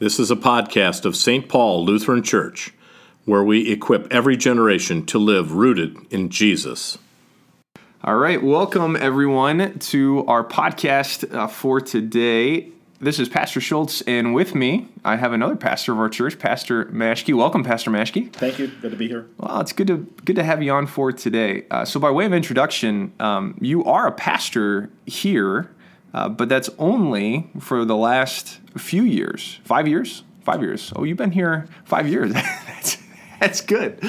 This is a podcast of St. Paul Lutheran Church, where we equip every generation to live rooted in Jesus. All right, welcome everyone to our podcast uh, for today. This is Pastor Schultz, and with me, I have another pastor of our church, Pastor Maschke. Welcome, Pastor Maschke. Thank you. Good to be here. Well, it's good to good to have you on for today. Uh, so, by way of introduction, um, you are a pastor here, uh, but that's only for the last few years. Five years. Five years. Oh, you've been here five years. that's, that's good.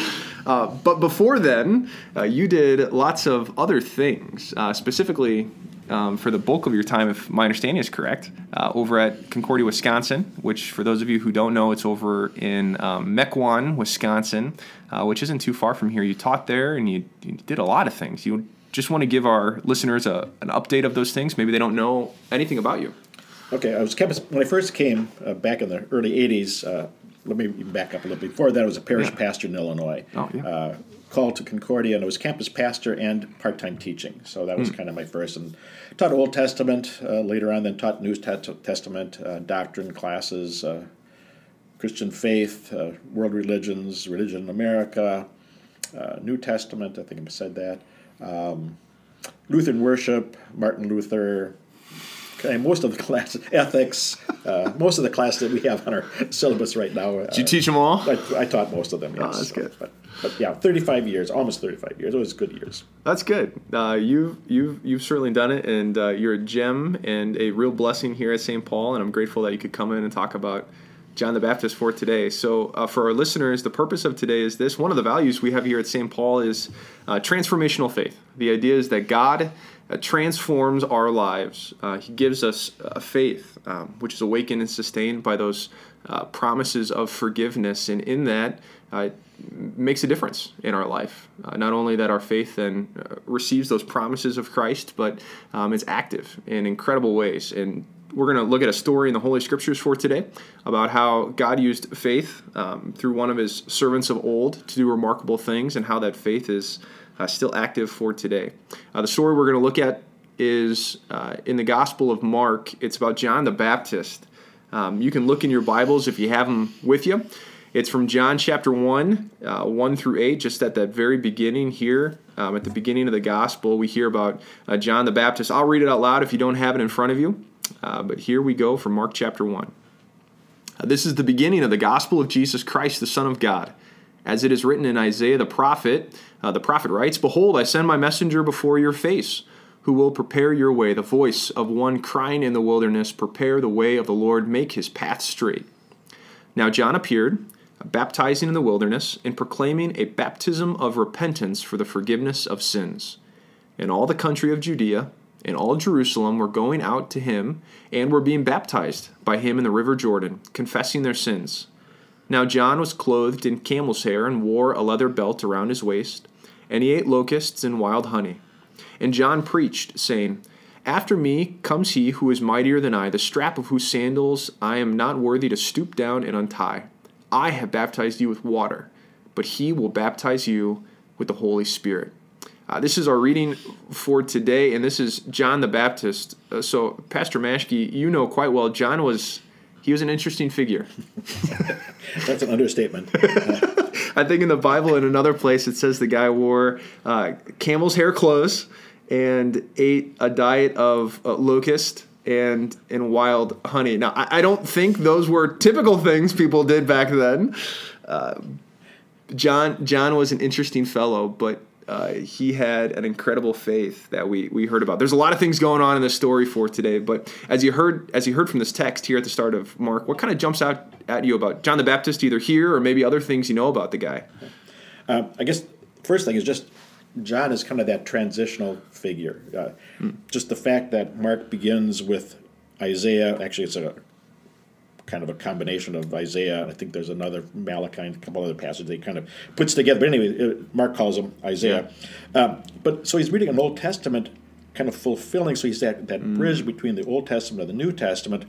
Uh, but before then, uh, you did lots of other things, uh, specifically um, for the bulk of your time, if my understanding is correct, uh, over at Concordia, Wisconsin, which, for those of you who don't know, it's over in um, Mequon, Wisconsin, uh, which isn't too far from here. You taught there and you, you did a lot of things. You just want to give our listeners a, an update of those things. Maybe they don't know anything about you. Okay, I was campus when I first came uh, back in the early '80s. Uh, let me back up a little. Before that, I was a parish Yeah. pastor in Illinois. Oh, yeah. uh, called to Concordia, and I was campus pastor and part-time teaching. So that was kind of my first, and taught Old Testament uh, later on. Then taught New Testament uh, doctrine classes, uh, Christian faith, uh, world religions, religion in America, uh, New Testament. I think I said that. Um, Lutheran worship, Martin Luther, Okay, most of the class ethics, uh, most of the classes that we have on our syllabus right now. Uh, Did you teach them all? I, I taught most of them. Yes. Oh, that's good. But, but yeah, thirty-five years, almost thirty-five years. It was good years. That's good. Uh, you've you've you've certainly done it, and uh, you're a gem and a real blessing here at St. Paul. And I'm grateful that you could come in and talk about John the Baptist for today. So, uh, for our listeners, the purpose of today is this: one of the values we have here at St. Paul is uh, transformational faith. The idea is that God uh, transforms our lives. Uh, he gives us a faith um, which is awakened and sustained by those uh, promises of forgiveness, and in that. Uh, makes a difference in our life. Uh, not only that our faith then uh, receives those promises of Christ, but um, it's active in incredible ways. And we're going to look at a story in the Holy Scriptures for today about how God used faith um, through one of his servants of old to do remarkable things and how that faith is uh, still active for today. Uh, the story we're going to look at is uh, in the Gospel of Mark. It's about John the Baptist. Um, you can look in your Bibles if you have them with you. It's from John chapter 1, uh, 1 through 8, just at that very beginning here. Um, at the beginning of the gospel, we hear about uh, John the Baptist. I'll read it out loud if you don't have it in front of you. Uh, but here we go from Mark chapter 1. Uh, this is the beginning of the gospel of Jesus Christ, the Son of God. As it is written in Isaiah the prophet, uh, the prophet writes, Behold, I send my messenger before your face, who will prepare your way, the voice of one crying in the wilderness, Prepare the way of the Lord, make his path straight. Now John appeared, baptizing in the wilderness, and proclaiming a baptism of repentance for the forgiveness of sins. In all the country of Judea and all Jerusalem were going out to him and were being baptized by him in the river Jordan, confessing their sins. Now John was clothed in camel's hair and wore a leather belt around his waist, and he ate locusts and wild honey. And John preached, saying, After me comes he who is mightier than I, the strap of whose sandals I am not worthy to stoop down and untie. I have baptized you with water, but he will baptize you with the Holy Spirit. Uh, this is our reading for today, and this is John the Baptist. Uh, so, Pastor Maschke, you know quite well, John was he was an interesting figure. That's an understatement. I think in the Bible, in another place, it says the guy wore uh, camel's hair clothes and ate a diet of uh, locust and and wild honey. Now, I, I don't think those were typical things people did back then. Uh, John John was an interesting fellow, but. Uh, he had an incredible faith that we, we heard about. There's a lot of things going on in this story for today, but as you heard as you heard from this text here at the start of Mark, what kind of jumps out at you about John the Baptist, either here or maybe other things you know about the guy? Uh, I guess first thing is just John is kind of that transitional figure. Uh, Just the fact that Mark begins with Isaiah. Actually, it's a kind of a combination of Isaiah. and I think there's another Malachi and a couple other passages they kind of puts together. But anyway, uh, Mark calls him Isaiah. Um, but so he's reading an Old Testament kind of fulfilling. So he's that, that bridge between the Old Testament and the New Testament,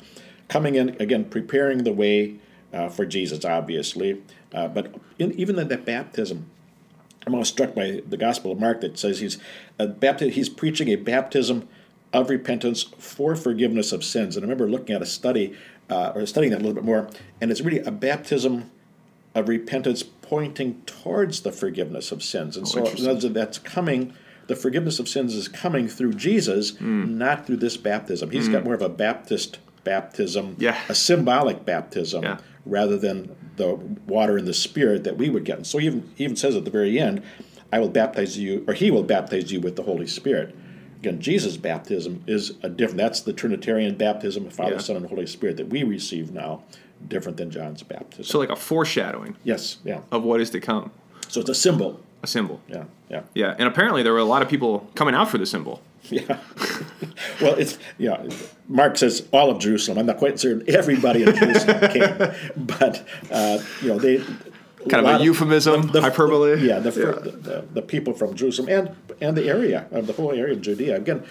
coming in again, preparing the way uh, for Jesus, obviously. Uh, but in, even in that baptism, I'm always struck by the Gospel of Mark that says he's a bapti- he's preaching a baptism of repentance for forgiveness of sins. And I remember looking at a study uh, or studying that a little bit more, and it's really a baptism of repentance pointing towards the forgiveness of sins. And so interesting. that's- that's coming. The forgiveness of sins is coming through Jesus, Hmm. not through this baptism. He's got more of a Baptist baptism, Yeah. a symbolic baptism, Yeah. rather than the water and the Spirit that we would get. And so he even, he even says at the very end, I will baptize you, or he will baptize you with the Holy Spirit. Again, Jesus' baptism is a different. That's the Trinitarian baptism of Father, Yeah. Son, and Holy Spirit that we receive now, different than John's baptism. So like a foreshadowing yes, yeah. of what is to come, So it's a symbol. a symbol. Yeah, yeah, Yeah, and apparently there were a lot of people coming out for the symbol. yeah. well, it's yeah. Mark says all of Jerusalem. I'm not quite certain everybody in Jerusalem came, but uh, you know they Kind of lot a euphemism, the hyperbole. Yeah, the, The, the the people from Jerusalem and and the area of the whole area of Judea. Again,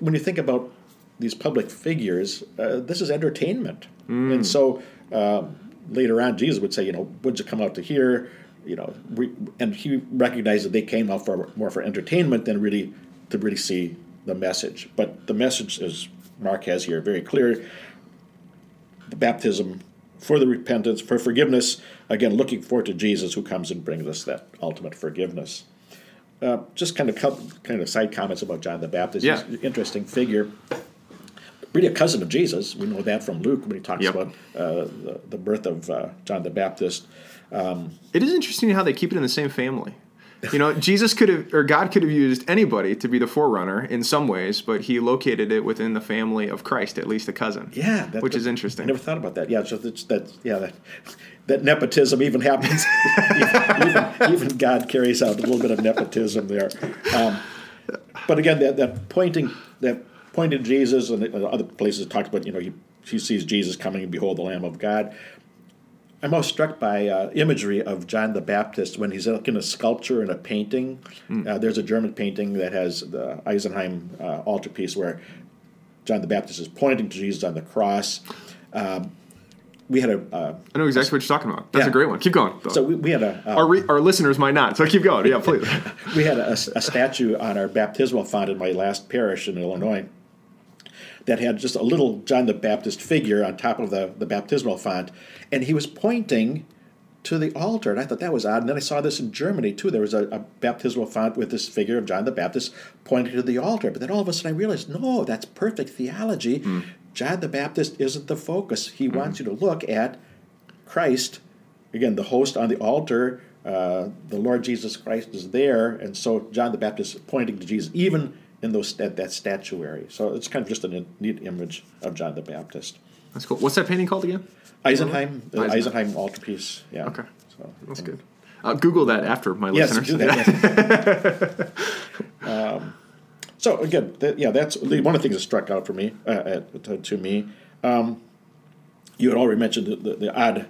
when you think about these public figures, uh, this is entertainment, Mm. and so uh, later on, Jesus would say, you know, would you come out to here? You know, we, and he recognized that they came out for more for entertainment than really to really see the message. But the message, as Mark has here, very clear: the baptism for the repentance, for forgiveness. Again, looking forward to Jesus, who comes and brings us that ultimate forgiveness. Uh, just kind of kind of side comments about John the Baptist. Yeah. Interesting figure. Really a cousin of Jesus. We know that from Luke when he talks Yep. about uh, the, the birth of uh, John the Baptist. It is interesting how they keep it in the same family. You know, Jesus could have, or God could have used anybody to be the forerunner in some ways, but he located it within the family of Christ, at least a cousin. Yeah, that, which is I interesting. never thought about that. Yeah, so that's, that yeah that, that nepotism even happens. even, even God carries out a little bit of nepotism there. Um, but again, that, that pointing that pointing Jesus and other places it talks about you know he, he sees Jesus coming and behold the Lamb of God. I'm most struck by uh, imagery of John the Baptist when he's in a sculpture and a painting. Uh, there's a German painting that has the Isenheim uh, altarpiece where John the Baptist is pointing to Jesus on the cross. Um, we had a uh, I know exactly what you're talking about. That's Yeah. a great one. Keep going. though. so we, we had a uh, our, re- our listeners might not, so keep going. Yeah, please. we had a, a statue on our baptismal font in my last parish in Illinois that had just a little John the Baptist figure on top of the, the baptismal font, and he was pointing to the altar. And I thought that was odd. And then I saw this in Germany too. There was a, a baptismal font with this figure of John the Baptist pointing to the altar. But then all of a sudden I realized, no, that's perfect theology. John the Baptist isn't the focus. He wants you to look at Christ, again, the host on the altar, uh, the Lord Jesus Christ is there, and so John the Baptist pointing to Jesus, even in those that, that statuary. So it's kind of just a neat image of John the Baptist. That's cool. What's that painting called again? Isenheim, the Isenheim. Isenheim altarpiece. Yeah. Okay. So, That's good. Uh, Google that after my yes, listeners. do that. yes. um, so again, that, yeah, that's the- one of the things that struck out for me uh, to, to me. Um, you had already mentioned the, the, the odd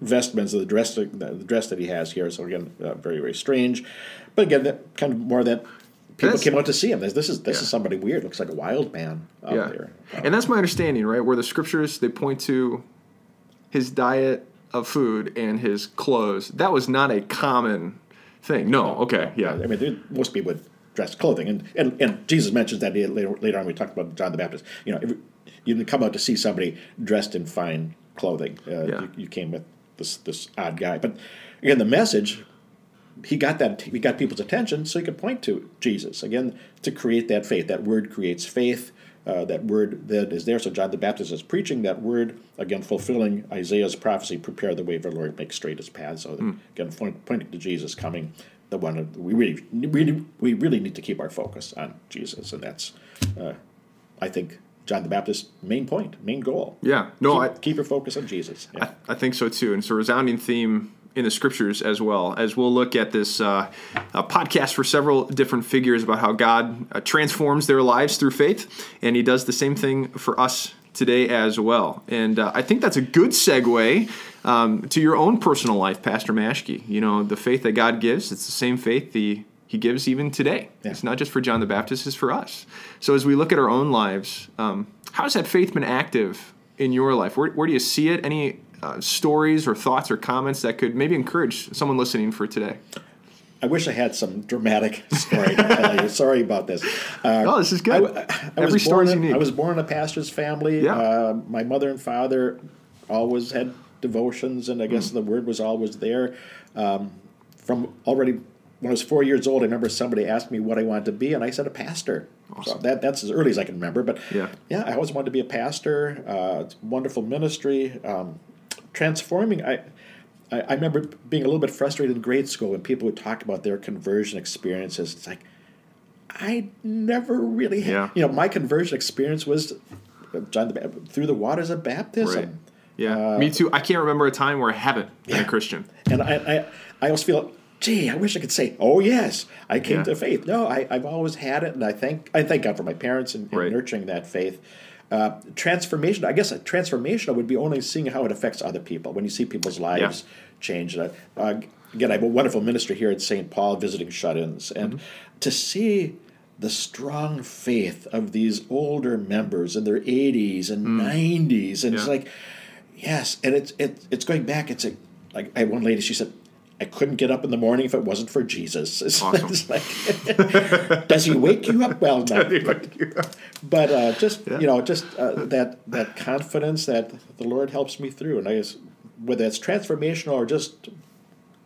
vestments of the dress the, the dress that he has here. So again, uh, very very strange. But again, that kind of more that people That's- came out to see him. This, this is this Yeah. is somebody weird. Looks like a wild man out yeah. there. Uh, And that's my understanding, right? Where the scriptures they point to his diet of food and his clothes. That was not a common thing. No. Okay. Yeah. I mean, most people would dress clothing, and, and, and Jesus mentions that later, later on. We talked about John the Baptist. You know, every, you didn't come out to see somebody dressed in fine clothing. Uh, Yeah. you, you came with this this odd guy. But again, the message he got that he got people's attention, so he could point to Jesus again to create that faith. That word creates faith. Uh, that word that is there. So John the Baptist is preaching that word again, fulfilling Isaiah's prophecy: "Prepare the way for the Lord, make straight His path." So again, point, pointing to Jesus coming, the one of, we really, really, we really need to keep our focus on Jesus, and that's, uh, I think, John the Baptist's main point, main goal. Yeah. No. keep, I, keep your focus on Jesus. Yeah. I think so too, and it's a resounding theme in the scriptures as well. As we'll look at this uh, podcast for several different figures about how God uh, transforms their lives through faith, and He does the same thing for us today as well. And uh, I think that's a good segue um, to your own personal life, Pastor Maschke. You know, the faith that God gives, it's the same faith the he gives even today. Yeah. It's not just for John the Baptist, it's for us. So as we look at our own lives, um, how has that faith been active in your life? Where, where do you see it? Any uh, stories or thoughts or comments that could maybe encourage someone listening for today? I wish I had some dramatic story to tell you. Sorry about this. Uh, oh, this is good. I, I Every was story's born in, unique. I was born in a pastor's family. Yeah. Uh, my mother and father always had devotions, and I guess Hmm. the word was always there. Um, from already when I was four years old, I remember somebody asked me what I wanted to be, and I said a pastor. So that, that's as early as I can remember. But Yeah. yeah, I always wanted to be a pastor. Uh, wonderful ministry, um, transforming. I, I I remember being a little bit frustrated in grade school when people would talk about their conversion experiences. It's like I never really had. Yeah. You know, my conversion experience was uh, John the through the waters of baptism. Right. Yeah, me too. I can't remember a time where I haven't been Uh, yeah. a Christian. And I, I, I always feel, gee, I wish I could say, oh yes, I came Yeah. to faith. No, I, I've always had it, and I thank I thank God for my parents and, Right. nurturing that faith. Uh, transformation, I guess, a transformation would be only seeing how it affects other people when you see people's lives change. Uh, uh, again, I have a wonderful ministry here at St. Paul visiting shut-ins, and Mm-hmm. to see the strong faith of these older members in their 80s and 90s, and it's Mm. Like, Yes, and it's it, it's going back. It's a, like I had one lady. She said, "I couldn't get up in the morning if it wasn't for Jesus." It's, Awesome. it's like, does he wake you up? Well, no. But uh, just Yeah. you know, just uh, that that confidence that the Lord helps me through, and I guess whether it's transformational or just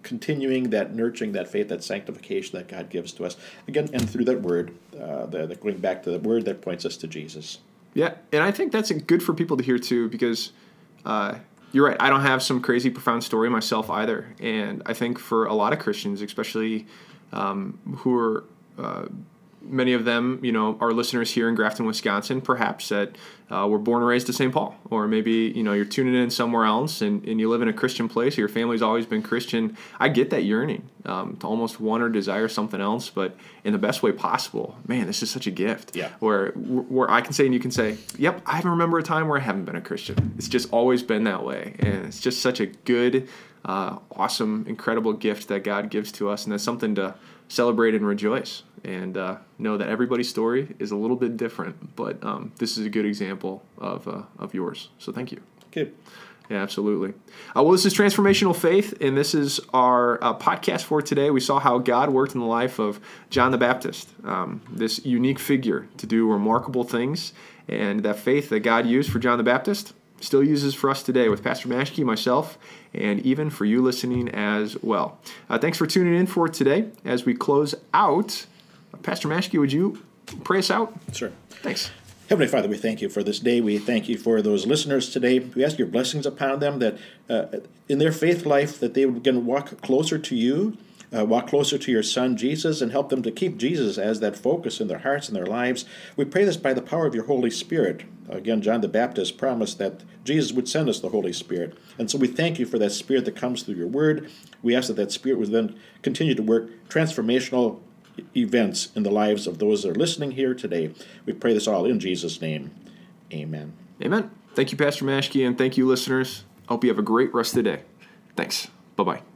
continuing that nurturing that faith, that sanctification that God gives to us again, and through that word, uh, the, the going back to the word that points us to Jesus. Yeah, and I think that's good for people to hear too because uh, you're right. I don't have some crazy profound story myself either, and I think for a lot of Christians, especially um, who are uh, many of them, you know, our listeners here in Grafton, Wisconsin, perhaps that uh, were born and raised to St. Paul, or maybe you know you're tuning in somewhere else and, and you live in a Christian place, or your family's always been Christian. I get that yearning um, to almost want or desire something else, but in the best way possible. Man, this is such a gift. Yeah. Where where I can say and you can say, "Yep, I remember a time where I haven't been a Christian." It's just always been that way, and it's just such a good, uh, awesome, incredible gift that God gives to us, and that's something to celebrate and rejoice, and uh, know that everybody's story is a little bit different, but um, this is a good example of uh, of yours. So thank you. Okay. Yeah, absolutely. Uh, well, this is Transformational Faith, and this is our uh, podcast for today. We saw how God worked in the life of John the Baptist, um, this unique figure to do remarkable things, and that faith that God used for John the Baptist still uses for us today with Pastor Maschke, myself, and even for you listening as well. Uh, thanks for tuning in for today. As we close out, Pastor Maschke, would you pray us out? Sure. Thanks. Heavenly Father, we thank you for this day. We thank you for those listeners today. We ask your blessings upon them that uh, in their faith life that they would again walk closer to you, uh, walk closer to your Son Jesus, and help them to keep Jesus as that focus in their hearts and their lives. We pray this by the power of your Holy Spirit. Again, John the Baptist promised that Jesus would send us the Holy Spirit, and so we thank you for that Spirit that comes through your Word. We ask that that Spirit would then continue to work transformational events in the lives of those that are listening here today. We pray this all in Jesus' name. Amen. Amen. Thank you, Pastor Maschke, and thank you, listeners. Hope you have a great rest of the day. Thanks. Bye bye.